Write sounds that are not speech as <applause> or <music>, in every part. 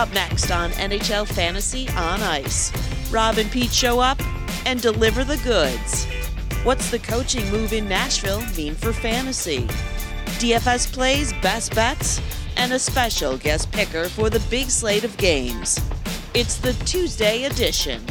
Up next on NHL Fantasy on Ice, Rob and Pete show up and deliver the goods. What's the coaching move in Nashville mean for fantasy? DFS plays best bets and a special guest picker for the big slate of games. It's the Tuesday edition.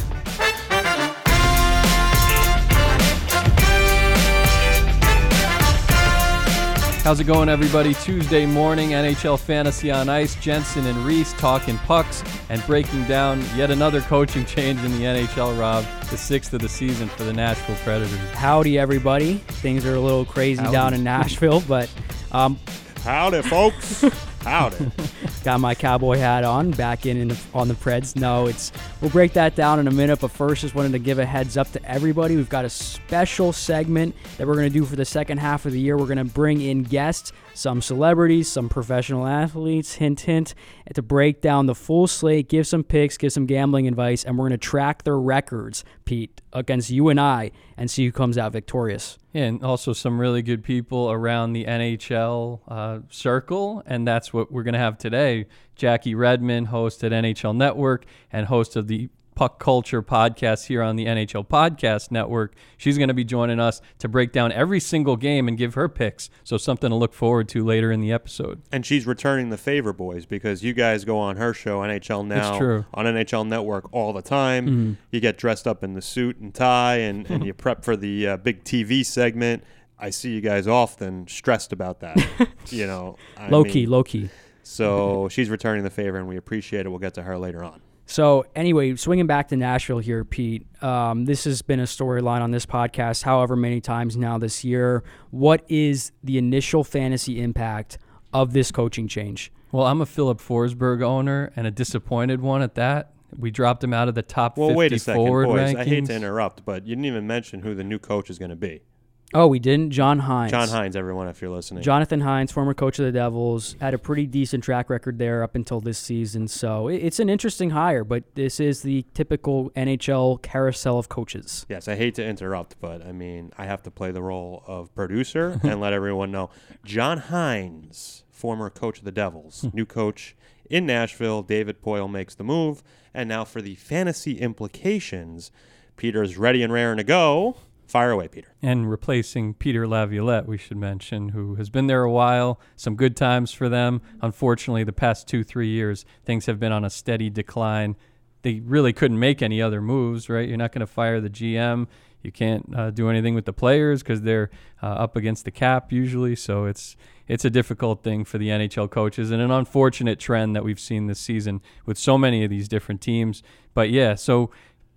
How's it going, everybody? Tuesday morning, NHL Fantasy on Ice. Jensen and Reese talking pucks and breaking down yet another coaching <laughs> change in the NHL, Rob, the sixth of the season for the Nashville Predators. Howdy, everybody. Things are a little crazy Howdy. down in Nashville, but um, Howdy, folks. <laughs> Howdy. <laughs> got my cowboy hat on, back in, in the, on the Preds. No, it's we'll break that down in a minute. But first, just wanted to give a heads up to everybody. We've got a special segment that we're going to do for the second half of the year. We're going to bring in guests, some celebrities, some professional athletes. Hint, hint, to break down the full slate, give some picks, give some gambling advice, and we're going to track their records, Pete, against you and I, and see who comes out victorious. Yeah, and also some really good people around the NHL uh, circle, and that's what we're going to have today. Jackie Redmond, host at NHL Network and host of the Puck Culture podcast here on the NHL Podcast Network. She's going to be joining us to break down every single game and give her picks. So something to look forward to later in the episode. and she's returning the favor, boys, because you guys go on her show, NHL Now, on NHL Network all the time. You get dressed up in the suit and tie, and, and you <laughs> prep for the uh, big TV segment. I see you guys often stressed about that. <laughs> you know, I Low mean, key, low key. So she's returning the favor, and we appreciate it. We'll get to her later on. So anyway, swinging back to Nashville here, Pete. Um, this has been a storyline on this podcast, however many times now this year. What is the initial fantasy impact of this coaching change? Well, I'm a Filip Forsberg owner and a disappointed one at that. We dropped him out of the top Well, 50 wait a second, forward boys. rankings. I hate to interrupt, but you didn't even mention who the new coach is going to be. Oh, we didn't. John Hynes. John Hynes, everyone, if you're listening. Jonathan Hynes, former coach of the Devils, had a pretty decent track record there up until this season. So it's an interesting hire, but this is the typical NHL carousel of coaches. Yes, I hate to interrupt, but I mean, I have to play the role of producer <laughs> and let everyone know. John Hynes, former coach of the Devils, hmm. new coach in Nashville. David Poile makes the move. And now for the fantasy implications, Peter's ready and raring to go. Fire away, Peter. and replacing Peter Laviolette, we should mention, who has been there a while. Some good times for them. Unfortunately, the past two, three years, things have been on a steady decline. They really couldn't make any other moves, right? You're not going to fire the GM. You can't uh, do anything with the players because they're uh, up against the cap usually. So it's it's a difficult thing for the NHL coaches and an unfortunate trend that we've seen this season with so many of these different teams. But yeah, so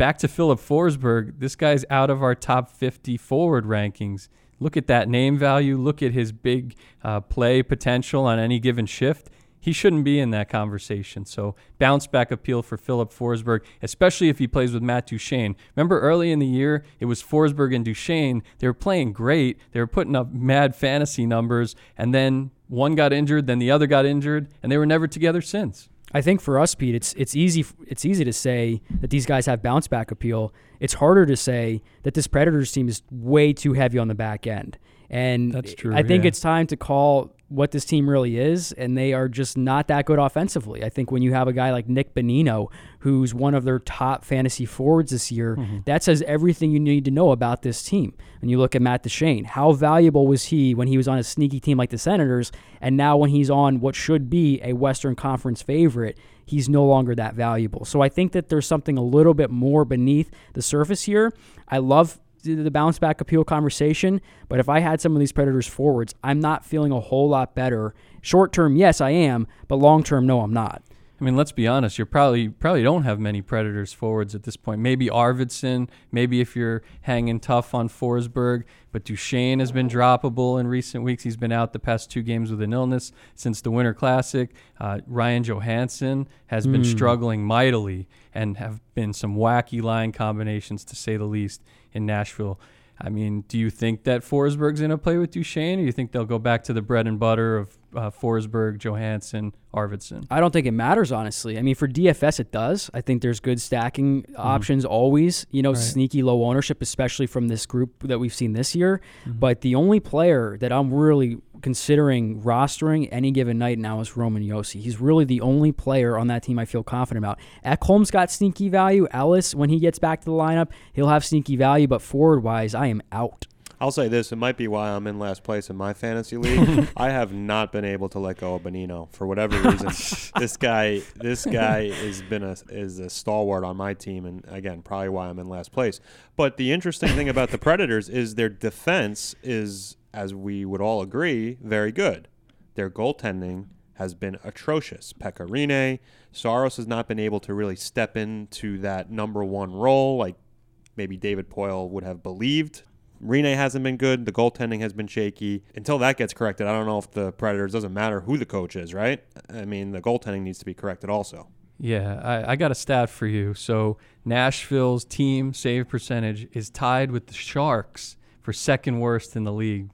back to Filip Forsberg. This guy's out of our top 50 forward rankings. Look at that name value. Look at his big uh, play potential on any given shift. He shouldn't be in that conversation. So bounce back appeal for Filip Forsberg, especially if he plays with Matt Duchene. Remember early in the year, it was Forsberg and Duchene. They were playing great. They were putting up mad fantasy numbers, and then one got injured, then the other got injured, and they were never together since. I think for us, Pete, it's it's easy it's easy to say that these guys have bounce back appeal. It's harder to say that this Predators team is way too heavy on the back end. And That's true, I think yeah. it's time to call what this team really is, and they are just not that good offensively. I think when you have a guy like Nick Bonino, who's one of their top fantasy forwards this year, Mm-hmm. that says everything you need to know about this team. And you look at Matt Duchene, how valuable was he when he was on a sneaky team like the Senators, and now when he's on what should be a Western Conference favorite, he's no longer that valuable. So I think that there's something a little bit more beneath the surface here. I love the the bounce back appeal conversation, but if I had some of these Predators forwards, I'm not feeling a whole lot better. Short term, yes, I am, but long term, no, I'm not. I mean, let's be honest. You probably probably don't have many Predators forwards at this point. Maybe Arvidsson. Maybe if you're hanging tough on Forsberg. But Duchene has been droppable in recent weeks. He's been out the past two games with an illness since the Winter Classic. Uh, Ryan Johansen has been struggling mightily and have been some wacky line combinations to say the least in Nashville. I mean, do you think that Forsberg's going to play with Duchene, or do you think they'll go back to the bread and butter of uh, Forsberg, Johansen, Arvidsson? I don't think it matters, honestly. I mean, for DFS, it does. I think there's good stacking options always. You know, sneaky low ownership, especially from this group that we've seen this year. But the only player that I'm really considering rostering any given night now is Roman Josi. He's really the only player on that team I feel confident about. Ekholm's got sneaky value. Ellis, when he gets back to the lineup, he'll have sneaky value, but forward wise, I am out. I'll say this: it might be why I'm in last place in my fantasy league. <laughs> I have not been able to let go of Bonino for whatever reason. <laughs> this guy, this guy has been a is a stalwart on my team, and again, probably why I'm in last place. But the interesting thing about the Predators is their defense is, as we would all agree, very good. Their goaltending has been atrocious. Pekka Saros has not been able to really step into that number one role like maybe David Poile would have believed Rinne hasn't been good. The goaltending has been shaky. Until that gets corrected, I don't know if the Predators doesn't matter who the coach is, right? I mean, the goaltending needs to be corrected also. Yeah, I, I got a stat for you. So Nashville's team save percentage is tied with the Sharks for second worst in the league,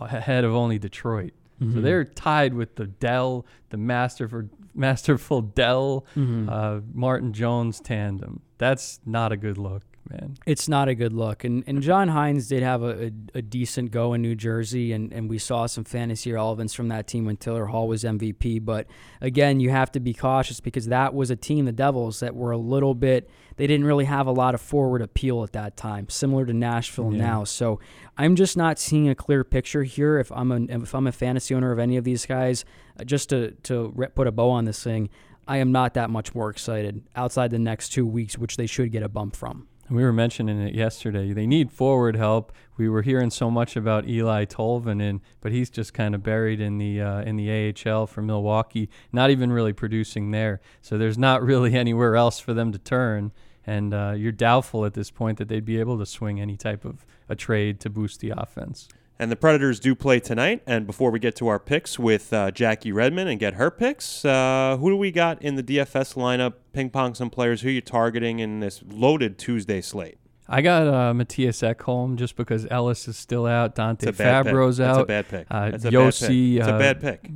ahead of only Detroit. Mm-hmm. So they're tied with the Dell, the masterful, <laughs> masterful Dell, Mm-hmm. uh, Martin Jones tandem. That's not a good look, man. It's not a good look. And and John Hynes did have a, a, a decent go in New Jersey, and, and we saw some fantasy relevance from that team when Taylor Hall was MVP. But again, you have to be cautious because that was a team, the Devils, that were a little bit, they didn't really have a lot of forward appeal at that time, similar to Nashville Yeah. now. So I'm just not seeing a clear picture here. If I'm a, if I'm a fantasy owner of any of these guys, uh, just to, to re- put a bow on this thing, I am not that much more excited outside the next two weeks, which they should get a bump from. We were mentioning it yesterday. They need forward help. We were hearing so much about Eeli Tolvanen, but he's just kind of buried in the uh, in the AHL for Milwaukee, not even really producing there. So there's not <laughs> really anywhere else for them to turn. And uh, you're doubtful at this point that they'd be able to swing any type of a trade to boost the offense. And the Predators do play tonight. And before we get to our picks with uh, Jackie Redmond and get her picks, uh, who do we got in the DFS lineup? Ping pong some players. Who you targeting in this loaded Tuesday slate? I got uh, Matthias Ekholm just because Ellis is still out, Dante It's a bad Fabbro's out. That's a bad pick. Uh, That's a Josi, bad pick. It's uh, a bad pick.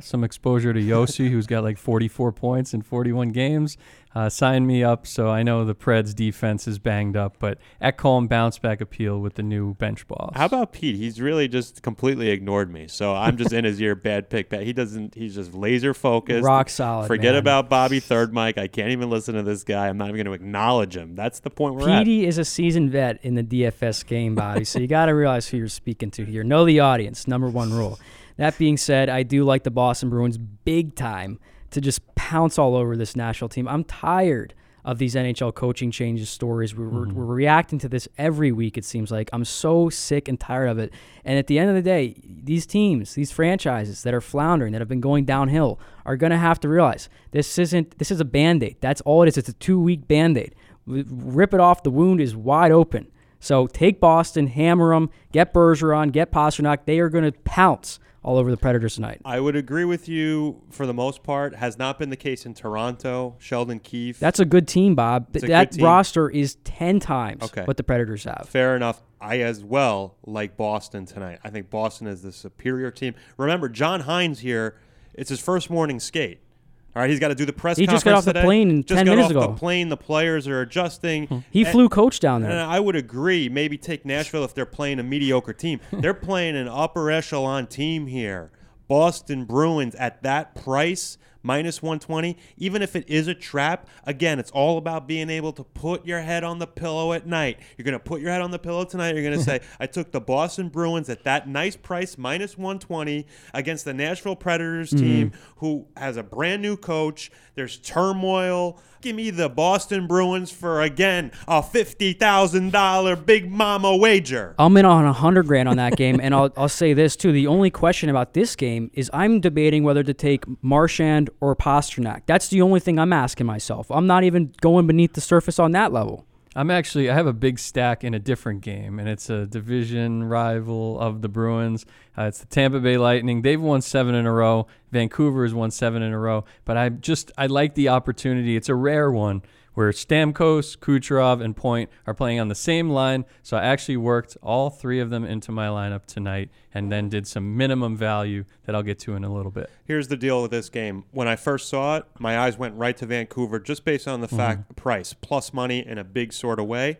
Some exposure to Josi, who's got like 44 points in 41 games. Uh, sign me up. So I know the Preds defense is banged up, but Ekholm bounce back appeal with the new bench boss. How about Pete? He's really just completely ignored me. So I'm just in his ear. Bad pick. Bad. He doesn't. He's just laser focused. Rock solid. Forget man. about Bobby Third Mike. I can't even listen to this guy. I'm not even going to acknowledge him. That's the point we're at. Petey is a seasoned vet in the DFS game, Bobby. so you got to realize who you're speaking to here. Know the audience. Number one rule. That being said, I do like the Boston Bruins big time to just pounce all over this national team. I'm tired of these NHL coaching changes stories. We're, we're, mm-hmm. we're reacting to this every week, it seems like. I'm so sick and tired of it. And at the end of the day, these teams, these franchises that are floundering, that have been going downhill, are going to have to realize this isn't, this is a band aid. That's all it is. It's a two week band aid. Rip it off, the wound is wide open. So take Boston, hammer them, get Bergeron, get Pastrnak. They are going to pounce all over the Predators tonight. I would agree with you for the most part. Has not been the case in Toronto. Sheldon Keefe. That's a good team, Bob. A that team. roster is 10 times Okay. what the Predators have. Fair enough. I as well like Boston tonight. I think Boston is the superior team. Remember, John Hynes here. It's his first morning skate. All right, he's got to do the press. He just got off the today. plane just 10 got minutes off ago. The plane. The players are adjusting. Hmm. He And- flew coach down And there. I would agree. Maybe take Nashville if they're playing a mediocre team. <laughs> They're playing an upper echelon team here. Boston Bruins at that price, minus 120. Even if it is a trap, again, it's all about being able to put your head on the pillow at night. You're going to put your head on the pillow tonight. You're going <laughs> to say, I took the Boston Bruins at that nice price, minus 120, against the Nashville Predators mm-hmm. team who has a brand new coach. There's turmoil. Give me the Boston Bruins for, again, a $50,000 big mama wager. I'm in on a hundred grand on that game, and I'll I'll say this too. The only question about this game is I'm debating whether to take Marchand or Pastrnak. That's the only thing I'm asking myself. I'm not even going beneath the surface on that level. I'm actually I have a big stack in a different game, and it's a division rival of the Bruins. Uh, it's the Tampa Bay Lightning. They've won seven in a row. Vancouver has won seven in a row. But I just I like the opportunity. It's a rare one where Stamkos, Kucherov, and Point are playing on the same line. So I actually worked all three of them into my lineup tonight, and then did some minimum value that I'll get to in a little bit. Here's the deal with this game. When I first saw it, my eyes went right to Vancouver just based on the mm-hmm. fact price plus money in a big sort of way.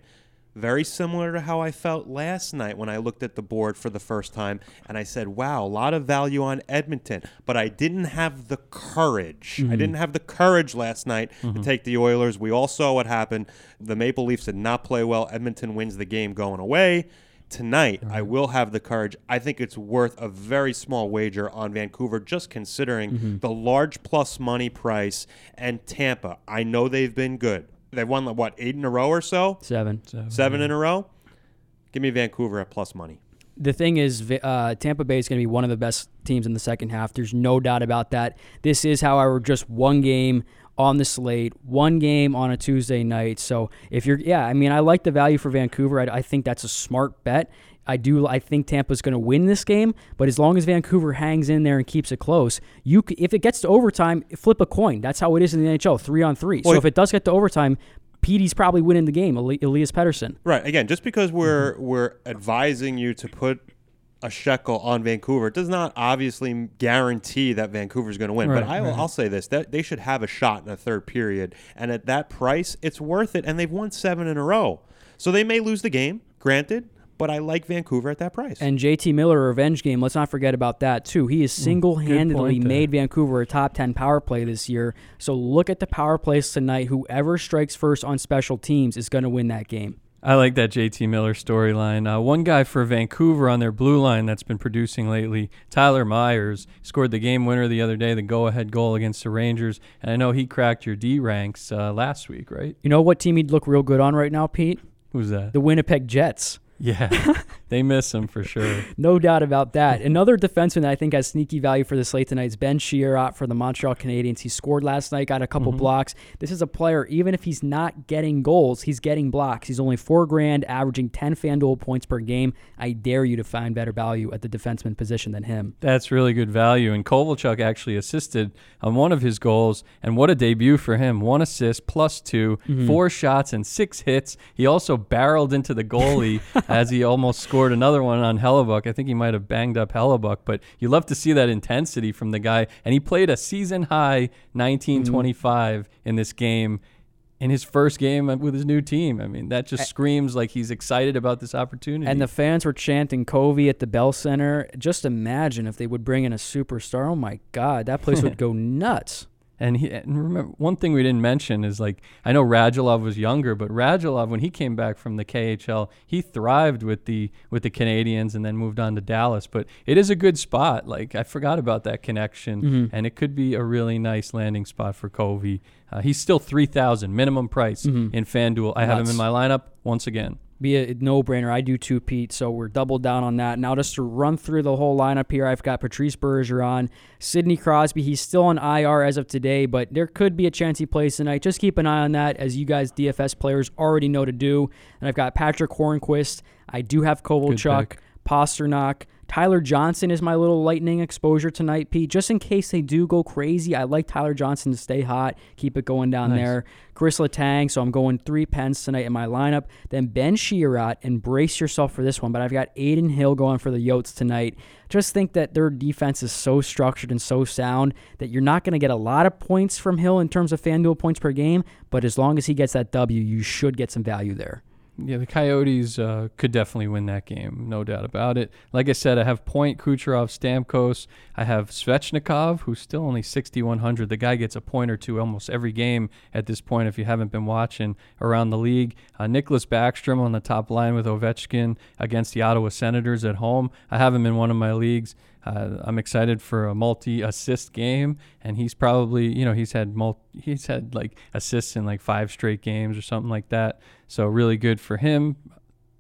Very similar to how I felt last night when I looked at the board for the first time and I said, wow, a lot of value on Edmonton. But I didn't have the courage. I mm-hmm. didn't have the courage last night to mm-hmm. take the Oilers. We all saw what happened. The Maple Leafs did not play well. Edmonton wins the game going away. Tonight, I will have the courage. I think it's worth a very small wager on Vancouver, just considering mm-hmm. the large plus money price and Tampa. I know they've been good. They've won, like, what, eight in a row or so? Seven. Seven in a row? Give me Vancouver at plus money. the thing is, uh, Tampa Bay is going to be one of the best teams in the second half. There's no doubt about that. This is, however, just one game on the slate, one game on a Tuesday night. So if you're, yeah, I mean, I like the value for Vancouver. I, I think that's a smart bet. I do. I think Tampa's going to win this game, but as long as Vancouver hangs in there and keeps it close, you if it gets to overtime, flip a coin. That's how it is in the NHL, three on three. Well, so if it does get to overtime, Petey's probably winning the game. Eli- Elias Pettersson. Right. Again, just because we're mm-hmm. we're advising you to put a shekel on Vancouver, does not obviously guarantee that Vancouver's going to win. but Right, I will, mm-hmm. I'll say this: that they should have a shot in a third period, and at that price, it's worth it. And they've won seven in a row, so they may lose the game. Granted, but I like Vancouver at that price. And JT Miller, revenge game. Let's not forget about that too. He has single-handedly made Vancouver a top ten power play this year. So look at the power plays tonight. Whoever strikes first on special teams is going to win that game. I like that JT Miller storyline. Uh, one guy for Vancouver on their blue line that's been producing lately, Tyler Myers, scored the game winner the other day, the go ahead goal against the Rangers. And I know he cracked your D ranks uh, last week, right? You know what team he'd look real good on right now, Pete? Who's that? The Winnipeg Jets. Yeah, <laughs> they miss him for sure. No doubt about that. Another defenseman that I think has sneaky value for the slate tonight is Ben Chiarot for the Montreal Canadiens. He scored last night, got a couple mm-hmm. blocks. This is a player, even if he's not getting goals, he's getting blocks. He's only four grand, averaging 10 FanDuel points per game. I dare you to find better value at the defenseman position than him. That's really good value. And Kovalchuk actually assisted on one of his goals. And what a debut for him. One assist, plus 2 mm-hmm. four shots, and six hits. He also barreled into the goalie <laughs> <laughs> as he almost scored another one on Hellebuyck. I think he might have banged up Hellebuyck, but you love to see that intensity from the guy. And he played a season high 1925 mm-hmm. in this game. In his first game with his new team. I mean, that just screams like he's excited about this opportunity. And the fans were chanting Kovy at the Bell Center. Just imagine if they would bring in a superstar. Oh my God, that place would <laughs> go nuts. And he and remember one thing we didn't mention is like I know Radulov was younger, but Radulov when he came back from the KHL, he thrived with the with the Canadiens and then moved on to Dallas. But it is a good spot. Like I forgot about that connection, and it could be a really nice landing spot for Kovy. Uh, he's still three thousand minimum price in FanDuel. I have him in my lineup once again. Be a no brainer. I do too, Pete. So we're doubled down on that. Now, just to run through the whole lineup here, I've got Patrice Bergeron, Sidney Crosby. He's still on IR as of today, but there could be a chance he plays tonight. Just keep an eye on that, as you guys DFS players already know to do. And I've got Patric Hornqvist. I do have Kovalchuk. Pastrnak. Tyler Johnson is my little lightning exposure tonight, Pete. Just in case they do go crazy, I like Tyler Johnson to stay hot, keep it going down Nice. there. Chris Letang, so I'm going three pens tonight in my lineup. Then Ben Chiarot, and brace yourself for this one, but I've got Adin Hill going for the Yotes tonight. Just think that their defense is so structured and so sound that you're not going to get a lot of points from Hill in terms of FanDuel points per game, but as long as he gets that W, you should get some value there. Yeah, the Coyotes uh, could definitely win that game, no doubt about it. Like I said, I have Point, Kucherov, Stamkos. I have Svechnikov, who's still only 6,100. The guy gets a point or two almost every game at this point if you haven't been watching around the league. Uh, Nicklas Backstrom on the top line with Ovechkin against the Ottawa Senators at home. I have him in one of my leagues. Uh, I'm excited for a multi-assist game, and he's probably, you know, he's had mul- he's had like assists in like five straight games or something like that. So really good for him.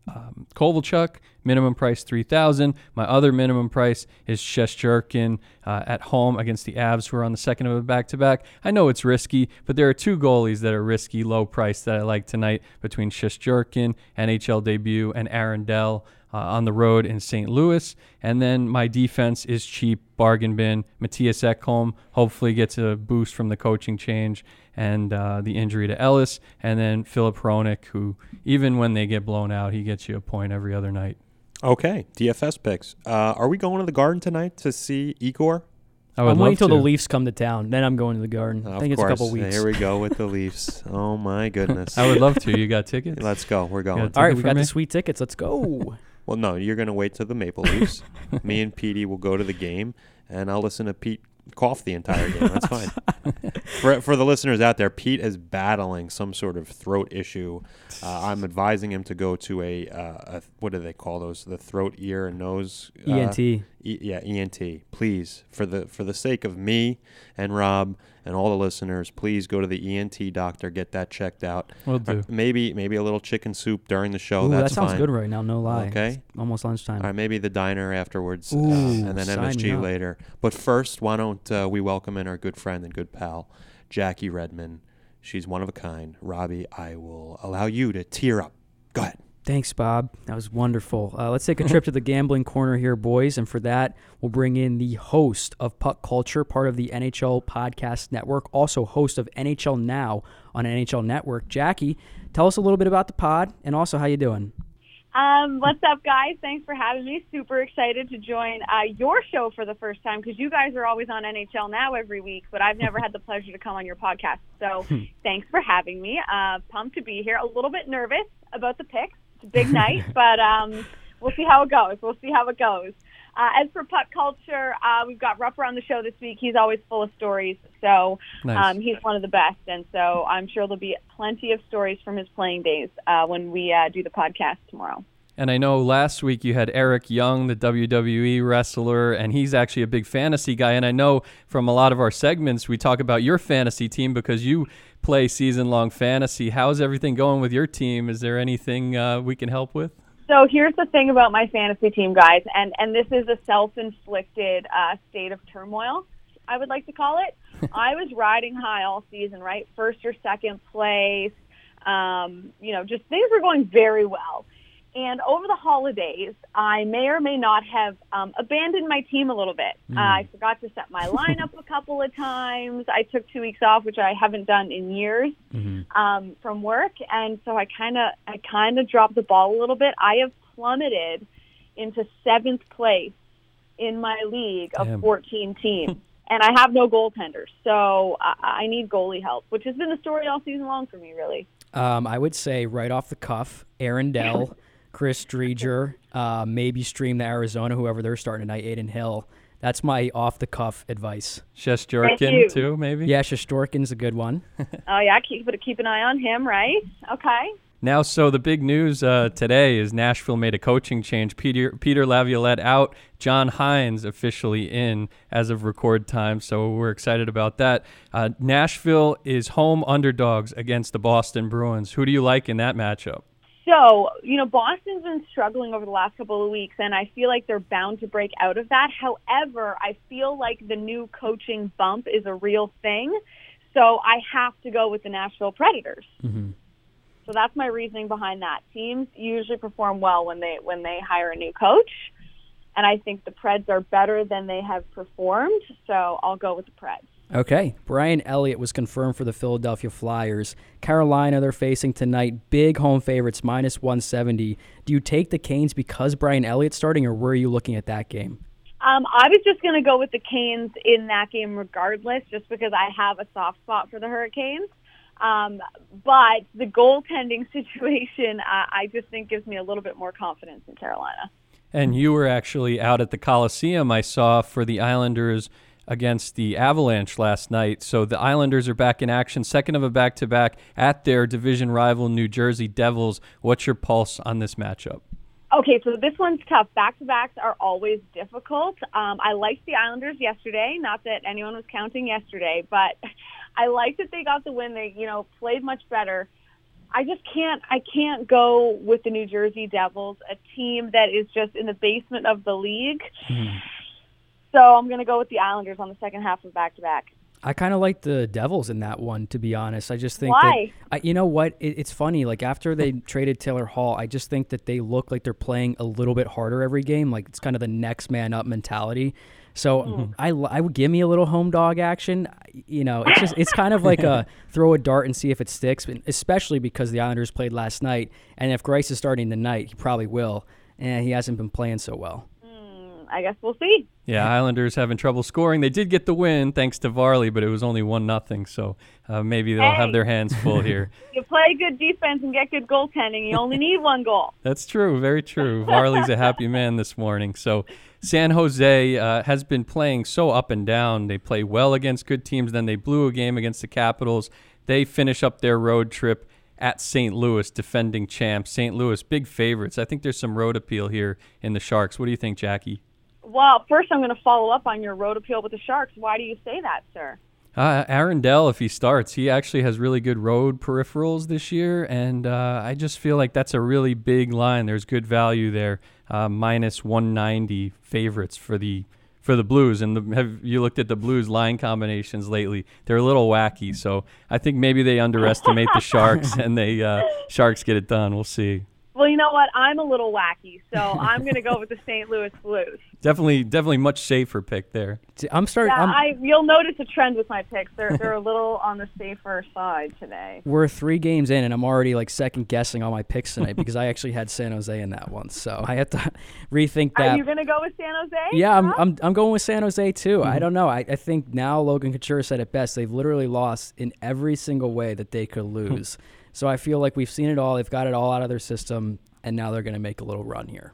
Um, Kovalchuk, minimum price three thousand. My other minimum price is Shesterkin uh, at home against the Avs, who are on the second of a back-to-back. I know it's risky, but there are two goalies that are risky, low price that I like tonight between Shesterkin, NHL debut, and Aaron Dell uh, on the road in St. Louis. And then my defense is cheap, bargain bin. Matthias Ekholm hopefully gets a boost from the coaching change and uh, the injury to Ellis. And then Filip Hronek, who even when they get blown out, he gets you a point every other night. Okay, DFS picks. Uh, are we going to the Garden tonight to see Igor? I would I'm waiting until the Leafs come to town. Then I'm going to the Garden. I Of think it's a course. couple weeks. Here we go with the <laughs> Leafs. Oh my <laughs> goodness. I would love to. You got tickets? Let's go. We're going. All right, we got me? the sweet tickets. Let's go. <laughs> Well, no, you're going to wait till the Maple Leafs. <laughs> Me and Petey will go to the game, and I'll listen to Pete cough the entire game. That's <laughs> fine. for, for the listeners out there, Pete is battling some sort of throat issue. Uh, I'm advising him to go to a, uh, a what do they call those? The throat, ear, and nose. uh, ENT. E- yeah, ENT. Please, for the for the sake of me and Rob and all the listeners, please go to the ENT doctor, get that checked out. We'll Or do. maybe maybe a little chicken soup during the show. Ooh, that sounds fine. good right now. No lie. Okay. It's almost lunchtime. All right, maybe the diner afterwards, uh, and then MSG later. But first, why don't uh, we welcome in our good friend and good pal, Jackie Redmond. She's one of a kind. Robbie, I will allow you to tear up. Go ahead. Thanks, Bob. That was wonderful. Uh, let's take a trip to the gambling corner here, boys. And for that, we'll bring in the host of Puck Culture, part of the NHL Podcast Network, also host of NHL Now on NHL Network. Jackie, tell us a little bit about the pod and also how you doing. Um, what's up, guys? Thanks for having me. Super excited to join uh, your show for the first time because you guys are always on NHL Now every week, but I've never had the pleasure to come on your podcast. So thanks for having me. Uh, pumped to be here. A little bit nervous about the picks. It's a big night, <laughs> but um, we'll see how it goes. We'll see how it goes. Uh, as for puck culture, uh, we've got Rupper on the show this week. He's always full of stories, so Nice. um, he's one of the best. And so I'm sure there'll be plenty of stories from his playing days uh, when we uh, do the podcast tomorrow. And I know last week you had Eric Young, the WWE wrestler, and he's actually a big fantasy guy. And I know from a lot of our segments, we talk about your fantasy team because you play season long fantasy. How's everything going with your team? Is there anything uh, we can help with? So here's the thing about my fantasy team, guys, and and this is a self-inflicted uh, state of turmoil. I would like to call it. <laughs> I was riding high all season, right? First or second place. Um, you know, just things were going very well. And over the holidays, I may or may not have um, abandoned my team a little bit. Uh, I forgot to set my lineup a couple of times. I took two weeks off, which I haven't done in years um, from work, and so I kind of I kind of dropped the ball a little bit. I have plummeted into seventh place in my league of Damn. 14 teams, <laughs> and I have no goaltenders, so I, I need goalie help, which has been the story all season long for me, really. Um, I would say right off the cuff, Aaron Dell, <laughs> Chris Driedger, uh, maybe stream the Arizona, whoever they're starting tonight, Adin Hill. That's my off the cuff advice. Shes you. Jorkin, too, maybe? Yeah, Shesterkin's a good one. <laughs> Oh yeah, keep keep an eye on him, right? Okay. Now, so the big news uh, today is Nashville made a coaching change. Peter Peter Laviolette out, John Hynes officially in as of record time. So we're excited about that. Uh, Nashville is home underdogs against the Boston Bruins. Who do you like in that matchup? So, you know, Boston's been struggling over the last couple of weeks, and I feel like they're bound to break out of that. However, I feel like the new coaching bump is a real thing. So I have to go with the Nashville Predators. Mm-hmm. So that's my reasoning behind that. Teams usually perform well when they when they hire a new coach, and I think the Preds are better than they have performed. So I'll go with the Preds. Okay. Brian Elliott was confirmed for the Philadelphia Flyers. Carolina, they're facing tonight. Big home favorites, minus 170. Do you take the Canes because Brian Elliott's starting, or were you looking at that game? Um, I was just going to go with the Canes in that game regardless, just because I have a soft spot for the Hurricanes. Um, but the goaltending <laughs> situation, uh, I just think gives me a little bit more confidence in Carolina. And you were actually out at the Coliseum, I saw, for the Islanders against the Avalanche last night. So the Islanders are back in action, second of a back to back at their division rival, New Jersey Devils. What's your pulse on this matchup? Okay, so this one's tough. Back to backs are always difficult. Um, I liked the Islanders yesterday. Not that anyone was counting yesterday, but <laughs> I liked that they got the win. They, you know, played much better. I just can't. I can't go with the New Jersey Devils, a team that is just in the basement of the league. So I'm going to go with the Islanders on the second half of back to back. I kind of like the Devils in that one, to be honest. I just think Why? that I, you know what? It, it's funny. Like after they <laughs> traded Taylor Hall, I just think that they look like they're playing a little bit harder every game. Like it's kind of the next man up mentality. So hmm. I, I would give me a little home dog action. You know, it's just it's kind of like a <laughs> throw a dart and see if it sticks. Especially because the Islanders played last night, and if Greiss is starting tonight, he probably will. And he hasn't been playing so well. I guess we'll see. Yeah, Islanders having trouble scoring. They did get the win thanks to Varley, but it was only one nothing. So uh, maybe they'll have their hands full here. <laughs> You play good defense and get good goaltending. You only need one goal. <laughs> That's true. Very true. Varley's a happy man this morning. So San Jose uh, has been playing so up and down. They play well against good teams, then they blew a game against the Capitals. They finish up their road trip at St. Louis, defending champs. St. Louis, big favorites. I think there's some road appeal here in the Sharks. What do you think, Jackie? Well, first I'm going to follow up on your road appeal with the Sharks. Why do you say that, sir? Uh, Aaron Dell, if he starts, he actually has really good road peripherals this year, and uh, I just feel like that's a really big line. There's good value there, uh, minus 190 favorites for the for the Blues. And the, have you looked at the Blues line combinations lately? They're a little wacky, so I think maybe they underestimate the Sharks, <laughs> and they uh, Sharks get it done. We'll see. Well, you know what? I'm a little wacky, so <laughs> I'm going to go with the St. Louis Blues. Definitely, definitely much safer pick there. I'm starting. Yeah, I'm, I you'll notice a trend with my picks. They're they're a little on the safer side today. <laughs> we're three games in, and I'm already like second guessing all my picks tonight because I actually had San Jose in that one, so I have to <laughs> rethink that. Are you going to go with San Jose? Yeah, I'm, I'm, I'm going with San Jose too. I mm-hmm. don't know. I, I think now Logan Couture said it best. They've literally lost in every single way that they could lose. So I feel like we've seen it all. They've got it all out of their system, and now they're going to make a little run here.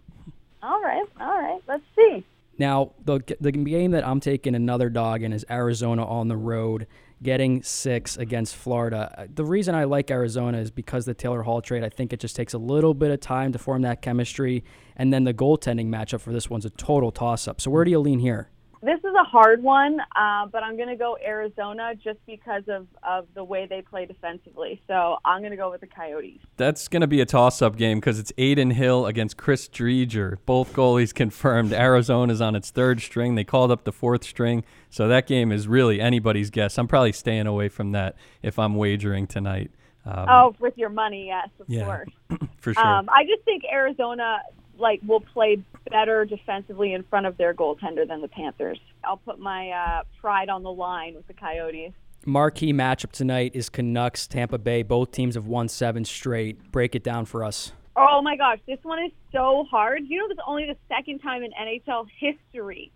All right, all right. Let's see. Now, the, the game that I'm taking another dog in is Arizona on the road, getting six against Florida. Uh, The reason I like Arizona is because the Taylor Hall trade, I think it just takes a little bit of time to form that chemistry. And then the goaltending matchup for this one's a total toss up. So, where do you lean here? This is a hard one, uh, but I'm going to go Arizona just because of, of the way they play defensively. So I'm going to go with the Coyotes. That's going to be a toss up game because it's Adin Hill against Chris Driedger. Both goalies <laughs> confirmed. Arizona's on its third string. They called up the fourth string. So that game is really anybody's guess. I'm probably staying away from that if I'm wagering tonight. Um, Oh, with your money, yes, of Yeah. course. <clears throat> for sure. Um, I just think Arizona like will play better defensively in front of their goaltender than the Panthers. I'll put my uh, pride on the line with the Coyotes. Marquee matchup tonight is Canucks, Tampa Bay. Both teams have won seven straight. Break it down for us. Oh my gosh, this one is so hard. You know, this is only the second time in NHL history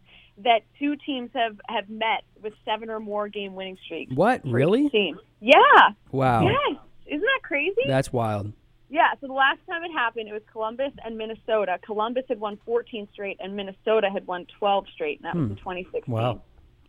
that two teams have have met with seven or more game winning streaks. What? Really? Team. Yeah. Wow. Yes. Isn't that crazy? That's wild. Yeah, so the last time it happened, it was Columbus and Minnesota. Columbus had won 14 straight, and Minnesota had won 12 straight, and that was in 2016. Wow.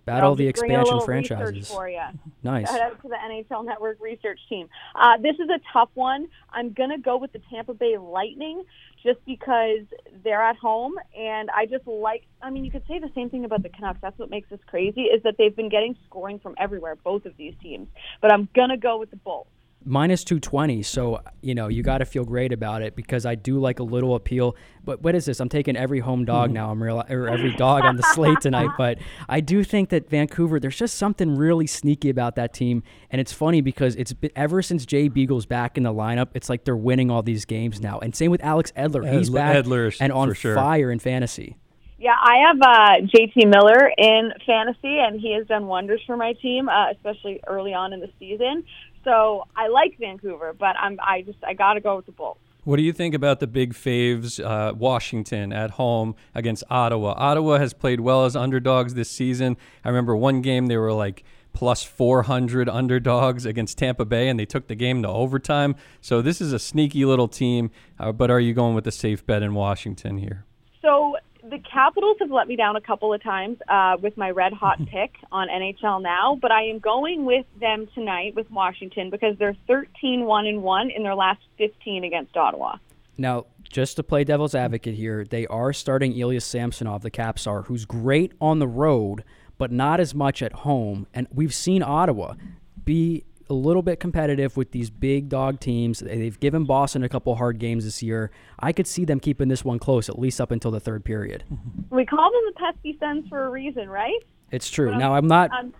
Battle the just bringing a expansion franchises. For you. <laughs> Nice. Shout out to the NHL Network research team. Uh, this is a tough one. I'm going to go with the Tampa Bay Lightning just because they're at home, and I just like. I mean, you could say the same thing about the Canucks. That's what makes this crazy is that they've been getting scoring from everywhere, both of these teams. But I'm going to go with the Bulls. Minus 220 so you know you got to feel great about it because i do like a little appeal. But what is this? I'm taking every home dog now. I'm real or every dog on the slate tonight but i do think that vancouver there's just something really sneaky about that team. And it's funny because it's been ever since jay beagle's back in the lineup it's like they're winning all these games now. And same with alex edler. He's Edler- back Edler is and on sure. fire in fantasy. Yeah, I have uh, JT Miller in fantasy, and he has done wonders for my team, uh, especially early on in the season. So I like Vancouver, but I'm I just I got to go with the Bulls. What do you think about the big faves, uh, Washington at home against Ottawa? Ottawa has played well as underdogs this season. I remember one game they were like plus 400 underdogs against Tampa Bay, and they took the game to overtime. So this is a sneaky little team. Uh, but are you going with the safe bet in Washington here? So the Capitals have let me down a couple of times uh, with my red hot <laughs> pick on NHL now, but I am going with them tonight with Washington because they're 13 1 and 1 in their last 15 against Ottawa. Now, just to play devil's advocate here, they are starting Ilya Samsonov, the Caps are, who's great on the road, but not as much at home. And we've seen Ottawa be a little bit competitive with these big dog teams. They've given Boston a couple hard games this year. I could see them keeping this one close, at least up until the third period. <laughs> We call them the pesky Sens for a reason, right? It's true. Now, I'm not, Um,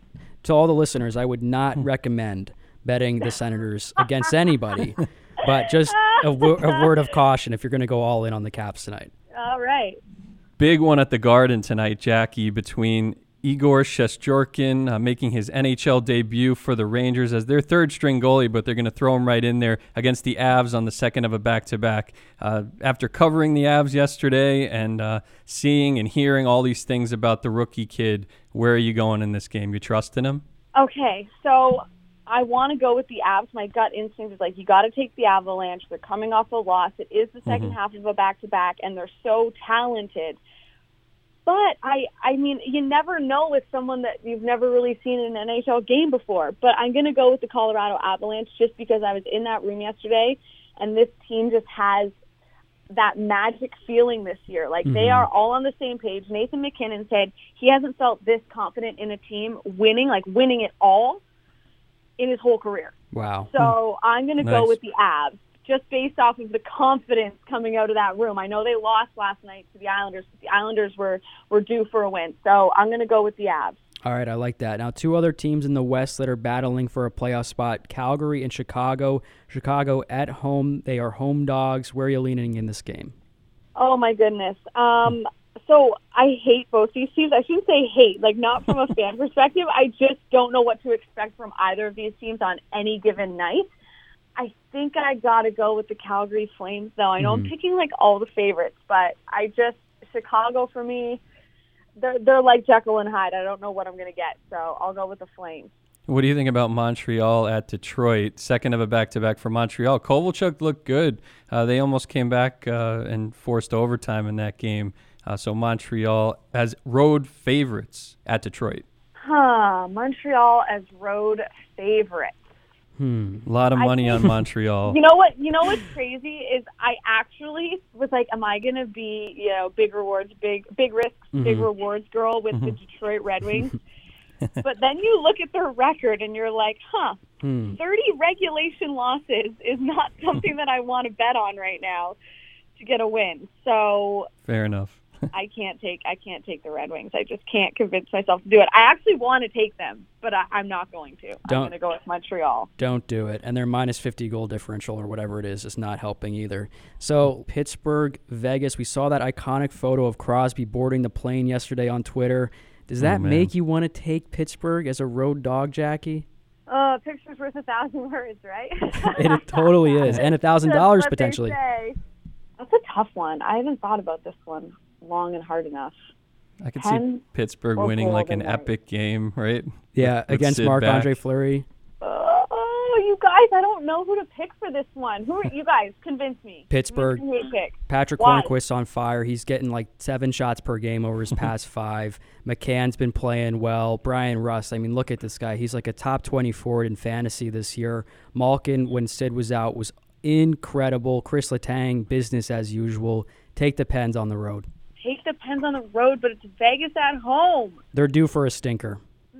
to all the listeners, I would not recommend betting the Senators <laughs> against anybody, but just a, wo- a <laughs> word of caution if you're going to go all in on the Caps tonight. all right. Big one at the Garden tonight, Jackie, between Igor Shestyorkin uh, making his NHL debut for the Rangers as their third string goalie, but they're going to throw him right in there against the Avs on the second of a back to back. After covering the Avs yesterday and uh, seeing and hearing all these things about the rookie kid, where are you going in this game? You trusting him? Okay, so I want to go with the Avs. My gut instinct is like you got to take the Avalanche. They're coming off a loss. It is the 2nd Mhm. half of a back to back, and they're so talented. But I, I mean, you never know with someone that you've never really seen in an NHL game before. But I'm going to go with the Colorado Avalanche just because I was in that room yesterday, and this team just has that magic feeling this year. Like they Mhm. are all on the same page. Nathan MacKinnon said he hasn't felt this confident in a team winning, like winning it all, in his whole career. Wow. So I'm going to go with the Avs just based off of the confidence coming out of that room. I know they lost last night to the Islanders, but the Islanders were were due for a win. So I'm going to go with the Avs. All right, I like that. Now, two other teams in the West that are battling for a playoff spot Calgary and Chicago. Chicago at home. They are home dogs. Where are you leaning in this game? Oh my goodness. Um, so I hate both these teams. I shouldn't say hate, like not from a fan <laughs> perspective. I just don't know what to expect from either of these teams on any given night. I think I got to go with the Calgary Flames, though. I know I'm picking like all the favorites, but I just Chicago for me. They're they're like Jekyll and Hyde. I don't know what I'm going to get, so I'll go with the Flames. What do you think about Montreal at Detroit? Second of a back to back for Montreal. Kovalchuk looked good. Uh, they almost came back uh, and forced overtime in that game. Uh, so Montreal as road favorites at Detroit. Huh? Montreal as road favorites. Hmm. A lot of money on <laughs> Montreal. You know what? You know what's crazy is I actually was like, am I going to be, you know, big rewards, big big risks, big Mhm. rewards girl with the Detroit Red Wings? <laughs> but then you look at their record and you're like, huh, Hmm. 30 regulation losses is not something that I want to bet on right now to get a win. So Fair enough. I can't take I can't take the Red Wings. I just can't convince myself to do it. I actually want to take them, but I, I'm not going to. Don't- I'm going to go with Montreal. Don't do it. And their minus 50 goal differential or whatever it is is not helping either. So, Pittsburgh, Vegas, we saw that iconic photo of Crosby boarding the plane yesterday on Twitter. Does that man. make you want to take Pittsburgh as a road dog, Jackie? Uh, pictures worth a thousand <laughs> words, right? It, <laughs> it totally is. And a $1,000 <laughs> That's what they potentially. That's a tough one. I haven't thought about this one long and hard enough. I could see Pittsburgh winning like an Golden Knights. epic game, right? Yeah, With- with against Sid Marc Andre. Fleury. Oh, you guys! I don't know who to pick for this one. Who are you guys? Convince me. Pittsburgh. Pick? Patrick Why? Hornqvist's on fire. He's getting like seven shots per game over his <laughs> past five. McCann's been playing well. Bryan Rust, I mean, look at this guy. He's like a top 20 forward in fantasy this year. Malkin, when Sid was out, was incredible. Chris Letang, business as usual. Take the Pens on the road. Take the Pens on the road, but it's Vegas at home. They're due for a stinker. <laughs>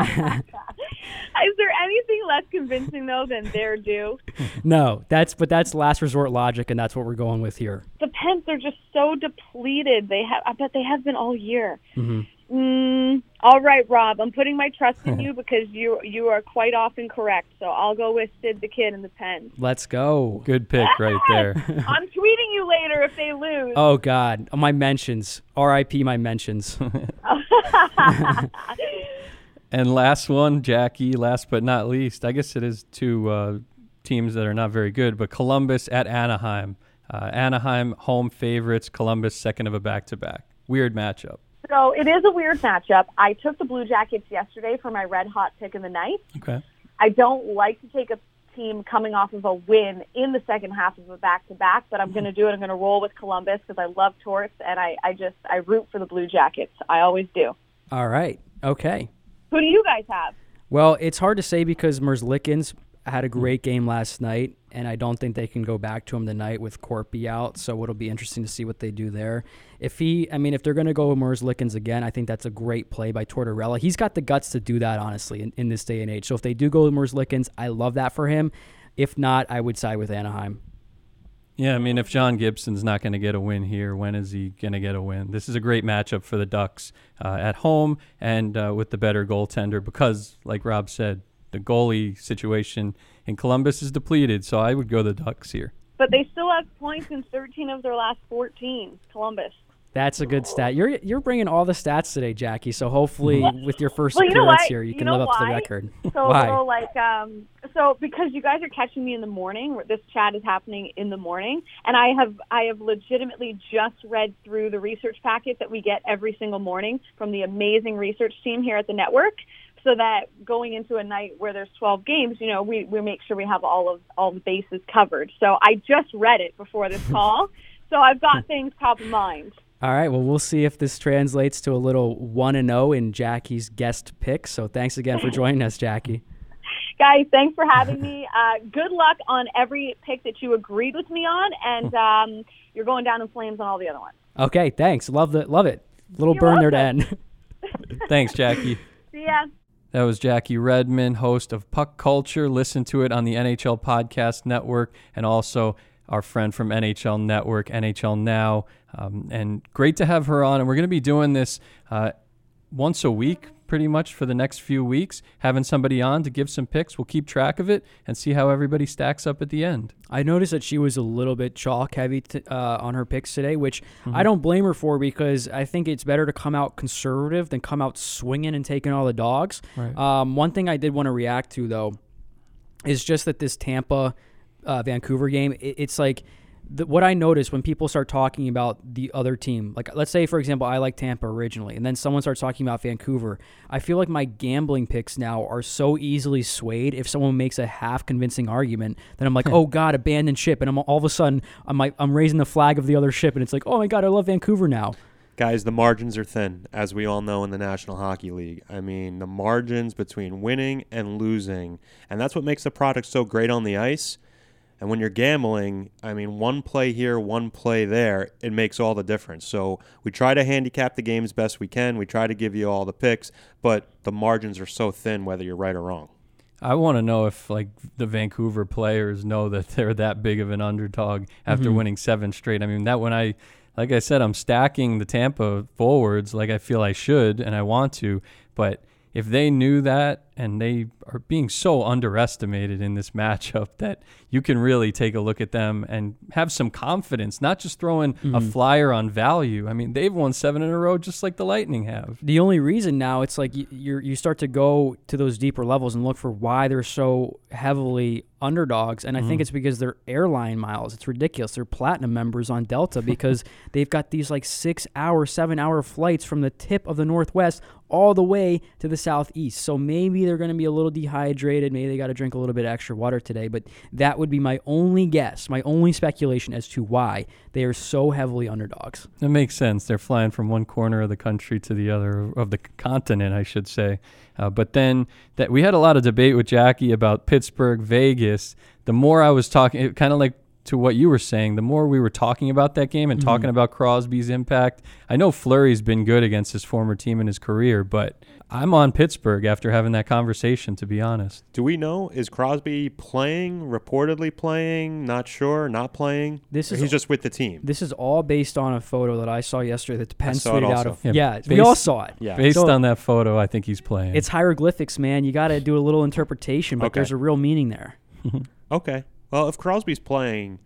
Is there anything less convincing though than they're due? <laughs> No, that's but that's last resort logic, and that's what we're going with here. The Pens are just so depleted. They have. I bet they have been all year. hmm Mm, all right, Rob. I'm putting my trust in <laughs> you because you you are quite often correct. So I'll go with Sid the Kid and the pen. Let's go. Good pick right <laughs> there. I'm tweeting you later if they lose. Oh God, my mentions. R.I.P. My mentions. <laughs> And last one, Jackie, last but not least, I guess it is two uh, teams that are not very good, but Columbus at Anaheim. Uh, Anaheim home favorites, Columbus second of a back to back. Weird matchup. So it is a weird matchup. I took the Blue Jackets yesterday for my red hot pick of the night. Okay. I don't like to take a team coming off of a win in the second half of a back to back, but I'm mm-hmm. going to do it. I'm going to roll with Columbus because I love Torts and I, I just I root for the Blue Jackets. I always do. All right. Okay. Who do you guys have? Well, it's hard to say because Merzlikins had a mm-hmm. great game last night, and I don't think they can go back to him tonight with Korpi out. So it'll be interesting to see what they do there. If he, I mean, if they're going to go with Merzlikins again, I think that's a great play by Tortorella. He's got the guts to do that, honestly, in, in this day and age. So if they do go with Merzlikins, I love that for him. If not, I would side with Anaheim. Yeah, I mean, if John Gibson's not going to get a win here, when is he going to get a win? This is a great matchup for the Ducks uh, at home and uh, with the better goaltender because, like Rob said, the goalie situation in Columbus is depleted. So I would go the Ducks here. But they still have points in 13 of their last 14. Columbus. That's a good stat. You're you're bringing all the stats today, Jackie. So hopefully, with your first Well, you appearance here, you, You can know live up to the record. So <laughs> Why? a little like um so because you guys are catching me in the morning, this chat is happening in the morning, and I have I have legitimately just read through the research packet that we get every single morning from the amazing research team here at the network. So that going into a night where there's 12 games, you know, we, we make sure we have all of all the bases covered. So I just read it before this <laughs> call, so I've got things top of mind. All right. Well, we'll see if this translates to a little one and zero in Jackie's guest pick. So thanks again for joining us, Jackie. <laughs> Guys, thanks for having me. Uh, good luck on every pick that you agreed with me on, and <laughs> um, you're going down in flames on all the other ones. Okay. Thanks. Love the love it. Little You're burn there to end. Thanks, Jackie. See ya. That was Jackie Redmond, host of Puck Culture. Listen to it on the NHL Podcast Network and also our friend from NHL Network, NHL Now. Um, and great to have her on. And we're going to be doing this uh, once a week, pretty much for the next few weeks, having somebody on to give some picks. We'll keep track of it and see how everybody stacks up at the end. I noticed that she was a little bit chalk heavy t- uh, on her picks today, which I don't blame her for because I think it's better to come out conservative than come out swinging and taking all the dogs. Right. Um, one thing I did want to react to though is just that this Tampa uh, Vancouver game, it, it's like the, what I notice when people start talking about the other team, like let's say for example, I like Tampa originally, and then someone starts talking about Vancouver. I feel like my gambling picks now are so easily swayed. If someone makes a half convincing argument, then I'm like, <laughs> oh god, abandon ship, and I'm all of a sudden I'm like I'm raising the flag of the other ship, and it's like, oh my god, I love Vancouver now. Guys, the margins are thin, as we all know in the National Hockey League. I mean, the margins between winning and losing, and that's what makes the product so great on the ice. And when you're gambling, I mean, one play here, one play there, it makes all the difference. So we try to handicap the games best we can. We try to give you all the picks, but the margins are so thin, whether you're right or wrong. I want to know if like the Vancouver players know that <laughs> they're that big of an underdog after mm-hmm. winning seven straight. I mean, that when I, like I said, I'm stacking the Tampa forwards like I feel I should and I want to, but if they knew that and they are being so underestimated in this <laughs> matchup that you can really take a look at them and have some confidence, not just throwing a mm-hmm. flyer on value. I mean, they've won seven in a row just like the Lightning have. the only reason now it's like you you start to go to those deeper levels and look for why they're so heavily underdogs and I think mm-hmm. it's because they're airline miles. It's ridiculous. They're platinum members on Delta <laughs> because they've got these like 6 hour, 7 hour flights from the tip of the northwest all the way to the southeast. So maybe they're going to be a little dehydrated, maybe they got to drink a little bit extra water today, but that would be my only guess, my only speculation as to why they are so heavily underdogs. That makes sense. They're flying from one corner of the country to the other of the continent, I should say. Uh, but then that we had a lot of debate with Jackie about Pittsburgh, Vegas. The more I was talking, it kind of like to what you were saying, the more we were talking about that game and mm-hmm. talking about Crosby's impact. I know Fleury's been good against his former team in his career, but I'm on Pittsburgh after having that conversation. To be honest, Do we know is Crosby playing? Reportedly playing? Not sure. Not playing. This is he's just with the team. This is all based on a photo that I saw yesterday that the Penn tweeted out of. Yeah, Yeah, we all saw it. Yeah. based So- on that photo, I think he's playing. It's hieroglyphics, man. You got to do a little interpretation, but Okay. there's a real meaning there. <laughs> Okay. Well, if Crosby's playing,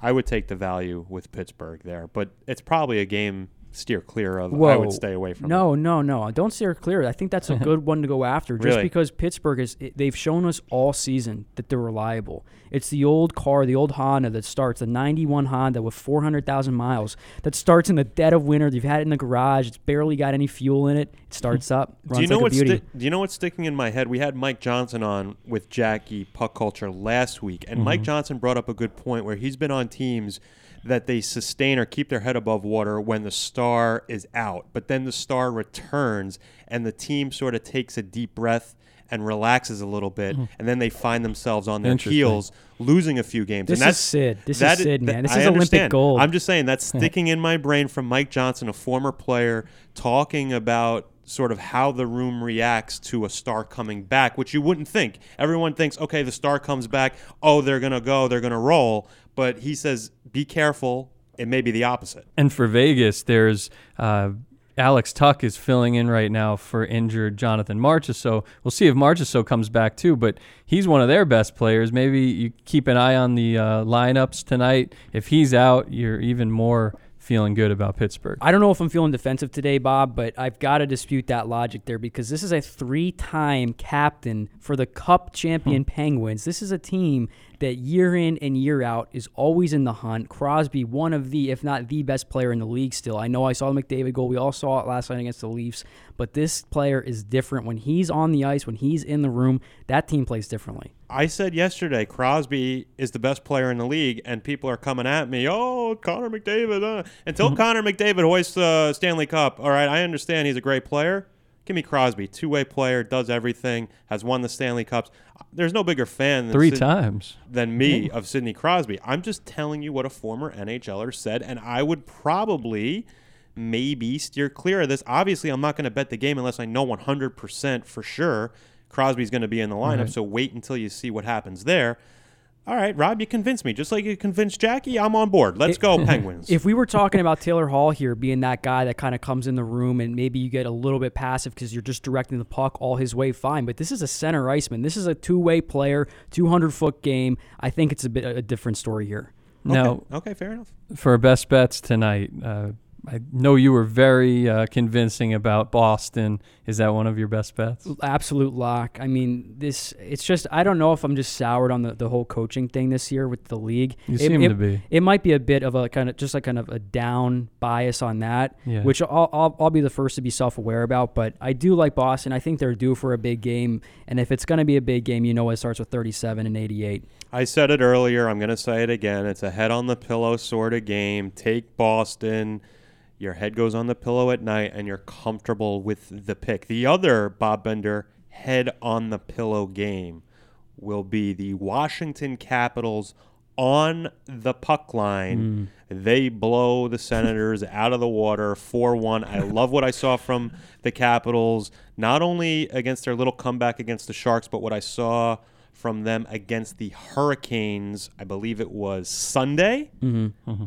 I would take the value with Pittsburgh there, but it's probably a game steer clear of. I would stay away from. No, no, no. Don't steer clear. I think that's a <laughs> good one to go after just Really? because Pittsburgh is it- they've shown us all season that they're reliable. It's the old car, the old Honda that starts, the 91 Honda with 400,000 miles that starts in the dead of winter. You've had it in the garage. It's barely got any fuel in it. It starts <laughs> up, runs Do you know like what's sti- Do you know what's sticking in my head? We had Mike Johnson on with Jackie Puck Culture last week, and Mm-hmm. Mike Johnson brought up a good point where he's been on teams that they sustain or keep their head above water when the star is out, but then the star returns and the team sort of takes a deep breath and relaxes a little bit, hmm. and then they find themselves on their heels, losing a few games. This and is that's Sid. This that is Sid, man. This I is Olympic understand. gold. I'm just saying that's sticking in my brain from Mike Johnson, a former player, talking about sort of how the room reacts to a star coming back, which you wouldn't think. Everyone thinks, okay, the star comes back, oh, they're gonna go, they're gonna roll. But he says, be careful. It may be the opposite. And for Vegas, there's uh, Alex Tuch is filling in right now for injured Jonathan Marchessault. We'll see if Marchessault comes back too, but he's one of their best players. Maybe you keep an eye on the uh, lineups tonight. If he's out, you're even more feeling good about Pittsburgh. I don't know if I'm feeling defensive today, Bob, but I've got to dispute that logic there because this is a three time captain for the Cup champion Penguins. This is a team that year in and year out is always in the hunt. Crosby, one of the, if not the best player in the league still. I know I saw the McDavid goal. We all saw it last night against the Leafs, but this player is different. When he's on the ice, when he's in the room, that team plays differently. I said yesterday Crosby is the best player in the league, and people are coming at me. Oh, Connor McDavid. Uh. Until Connor McDavid hoists the Stanley Cup, all right, I understand he's a great player. Give me Crosby, two way player, does everything, has won the Stanley Cups. There's no bigger fan than Three Sid- times. than me of Sidney Crosby. I'm just telling you what a former NHLer said, and I would probably maybe steer clear of this. Obviously, I'm not going to bet the game unless I know 100% for sure Crosby's going to be in the lineup. Right. So wait until you see what happens there. All right, Rob, you convinced me. Just like you convinced Jackie, I'm on board. Let's go, Penguins. <laughs> If we were talking about Taylor Hall here being that guy that kind of comes in the room and maybe you get a little bit passive because you're just directing the puck all his way, fine. But this is a center iceman. This is a two way player, 200 foot game. I think it's a bit a different story here. Now, okay, okay, fair enough. for best bets tonight, uh, I know you were very uh, convincing about Boston. Is that one of your best bets? Absolute lock. I mean, this, it's just, I don't know if I'm just soured on the, the whole coaching thing this year with the league. You It- seem it, to be. It might be a bit of a kind of, just like kind of a down bias on that, Yeah. which I'll, I'll, I'll be the first to be self aware about. But I do like Boston. I think they're due for a big game. And if it's going to be a big game, you know it starts with 37 and 88. I said it earlier. I'm going to say it again. It's a head on the pillow sort of game. Take Boston. Your head goes on the pillow at night, and you're comfortable with the pick. The other Bob Bender head on the pillow game will be the Washington Capitals on the puck line. They blow the Senators <laughs> out of the water 4 1. I love what I saw from the Capitals, not only against their little comeback against the Sharks, but what I saw from them against the Hurricanes. I believe it was Sunday. Mm-hmm.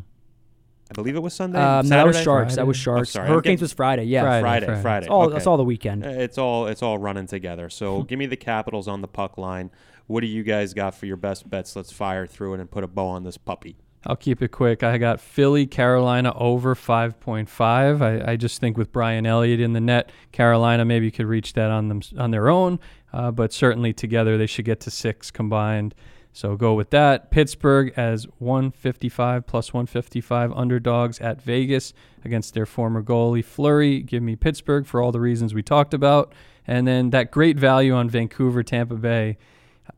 I believe it was Sunday. Um, no, that was Saturday? Sharks. That was Sharks. I'm sorry, Hurricanes getting- was Friday. Yeah. Friday. Friday. Friday. Friday. It's all, okay. That's all the weekend. Uh, It's all it's all running together. So <laughs> give me the Capitals on the puck line. What do you guys got for your best bets? Let's fire through it and put a bow on this puppy. I'll keep it quick. I got Philly, Carolina over 5.5. I, I just think with Brian Elliott in the net, Carolina maybe could reach that on them on their own, uh, but certainly together they should get to six combined. So go with that. Pittsburgh as 155 plus 155 underdogs at Vegas against their former goalie Fleury. Give me Pittsburgh for all the reasons we talked about, and then that great value on Vancouver, Tampa Bay,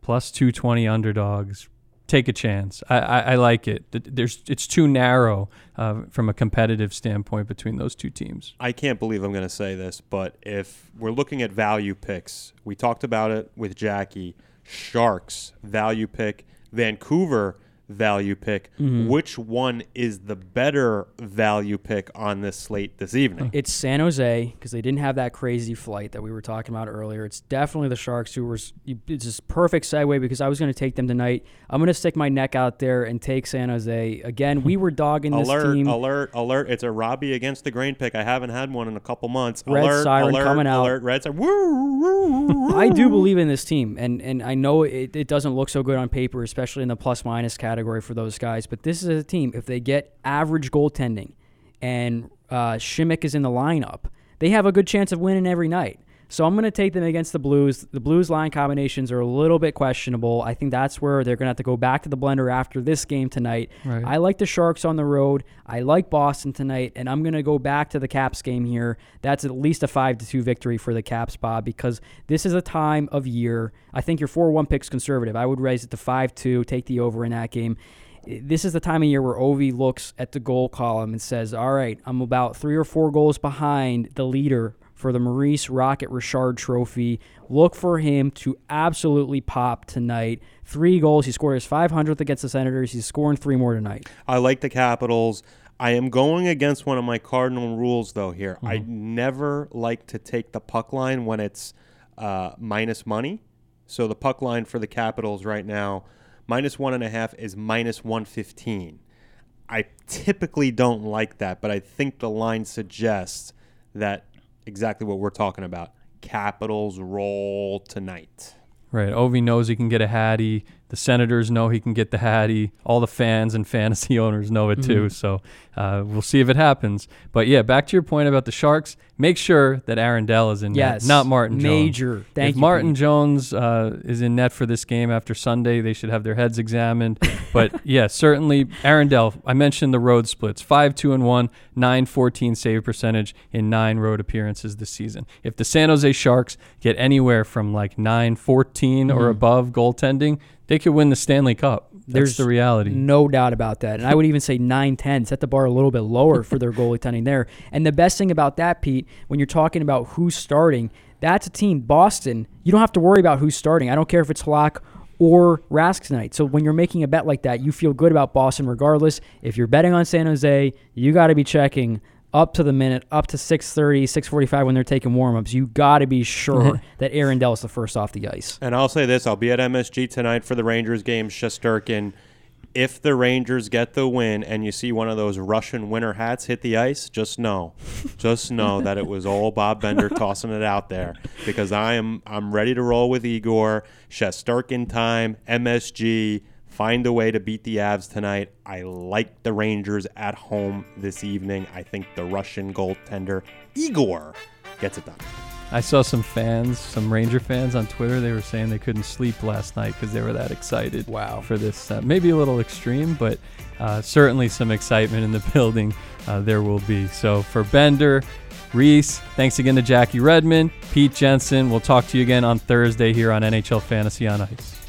plus 220 underdogs take a chance. I, I, I like it. There's it's too narrow uh, from a competitive standpoint between those two teams. I can't believe I'm going to say this, but if we're looking at value picks, we talked about it with Jackie. Sharks value pick, Vancouver value pick. Mm-hmm. Which one is the better value pick on this slate this evening? It's San Jose because they didn't have that crazy flight that we were talking about earlier. It's definitely the Sharks who were. It's just perfect segue because I was going to take them tonight. I'm going to stick my neck out there and take San Jose again. We were dogging this alert, team. alert, alert. It's a Robbie against the grain pick. I haven't had one in a couple months. Red alert, siren alert, coming out. Alert, red siren. Woo, woo, woo. I do believe in this team, and and I know it, it doesn't look so good on paper, especially in the plus minus category for those guys. But this is a team. If they get average goaltending, and uh, Simek is in the lineup, they have a good chance of winning every night. So I'm going to take them against the Blues. The Blues line combinations are a little bit questionable. I think that's where they're going to have to go back to the blender after this game tonight. Right. I like the Sharks on the road. I like Boston tonight, and I'm going to go back to the Caps game here. That's at least a five to two victory for the Caps, Bob, because this is a time of year. I think your four one pick's conservative. I would raise it to five two. Take the over in that game. This is the time of year where Ovi looks at the goal column and says, "All right, I'm about three or four goals behind the leader." For the Maurice Rocket Richard Trophy, look for him to absolutely pop tonight. Three goals. He scored his 500th against the Senators. He's scoring three more tonight. I like the Capitals. I am going against one of my cardinal rules, though. Here, I never like to take the puck line when it's uh, minus money. So the puck line for the Capitals right now, minus one and a half, is minus one fifteen. I typically don't like that, but I think the line suggests that exactly what we're talking about. Capitals roll tonight. Right. Ovi knows he can get a Hattie. The Senators know he can get the Hattie. All the fans and <laughs> fantasy owners know it too. Mhm. So uh, we'll see if it happens. But yeah, back to your point about the Sharks. Make sure that Aaron Dell is in Yes. net, not Martin Jones. Major. Thank if you, Martin Pete. Jones uh, is in net for this game after Sunday, they should have their heads examined. but <laughs> yeah, certainly Aaron Dell. I mentioned the road splits: five, two, and one, nine, 14 save percentage in nine road appearances this season. If the San Jose Sharks get anywhere from like nine, 14 or Mhm. above goaltending, they could win the Stanley Cup. That's There's the reality. No doubt about that. And I would even say 9 10, set the bar a little bit lower for their goalie tending there. And the best thing about that, Pete, when you're talking about who's starting, that's a team, Boston, you don't have to worry about who's starting. I don't care if it's Halak or Rask tonight. So when you're making a bet like that, you feel good about Boston regardless. If you're betting on San Jose, you got to be checking up to the minute, up to 6:30, 6:45 when they're taking warm-ups. You got to be sure <laughs> that Aaron Dell is the first off the ice. And I'll say this: I'll be at MSG tonight for the Rangers game. Shesterkin. If the Rangers get the win and you see one of those Russian winter hats hit the ice, just know, <laughs> just know that it was old Bob Bender tossing it out there because I am I'm ready to roll with Igor. Shesterkin time, MSG. Find a way to beat the Avs tonight. I like the Rangers at home this evening. I think the Russian goaltender Igor gets it done. I saw some fans, some Ranger fans on Twitter. They were saying they couldn't sleep last night because they were that excited. Wow. For this, uh, maybe a little extreme, but uh, certainly some excitement in the <laughs> building. Uh, there will be. So for Bender, Reese, thanks again to Jackie Redmond, Pete Jensen. We'll talk to you again on Thursday here on NHL Fantasy on Ice.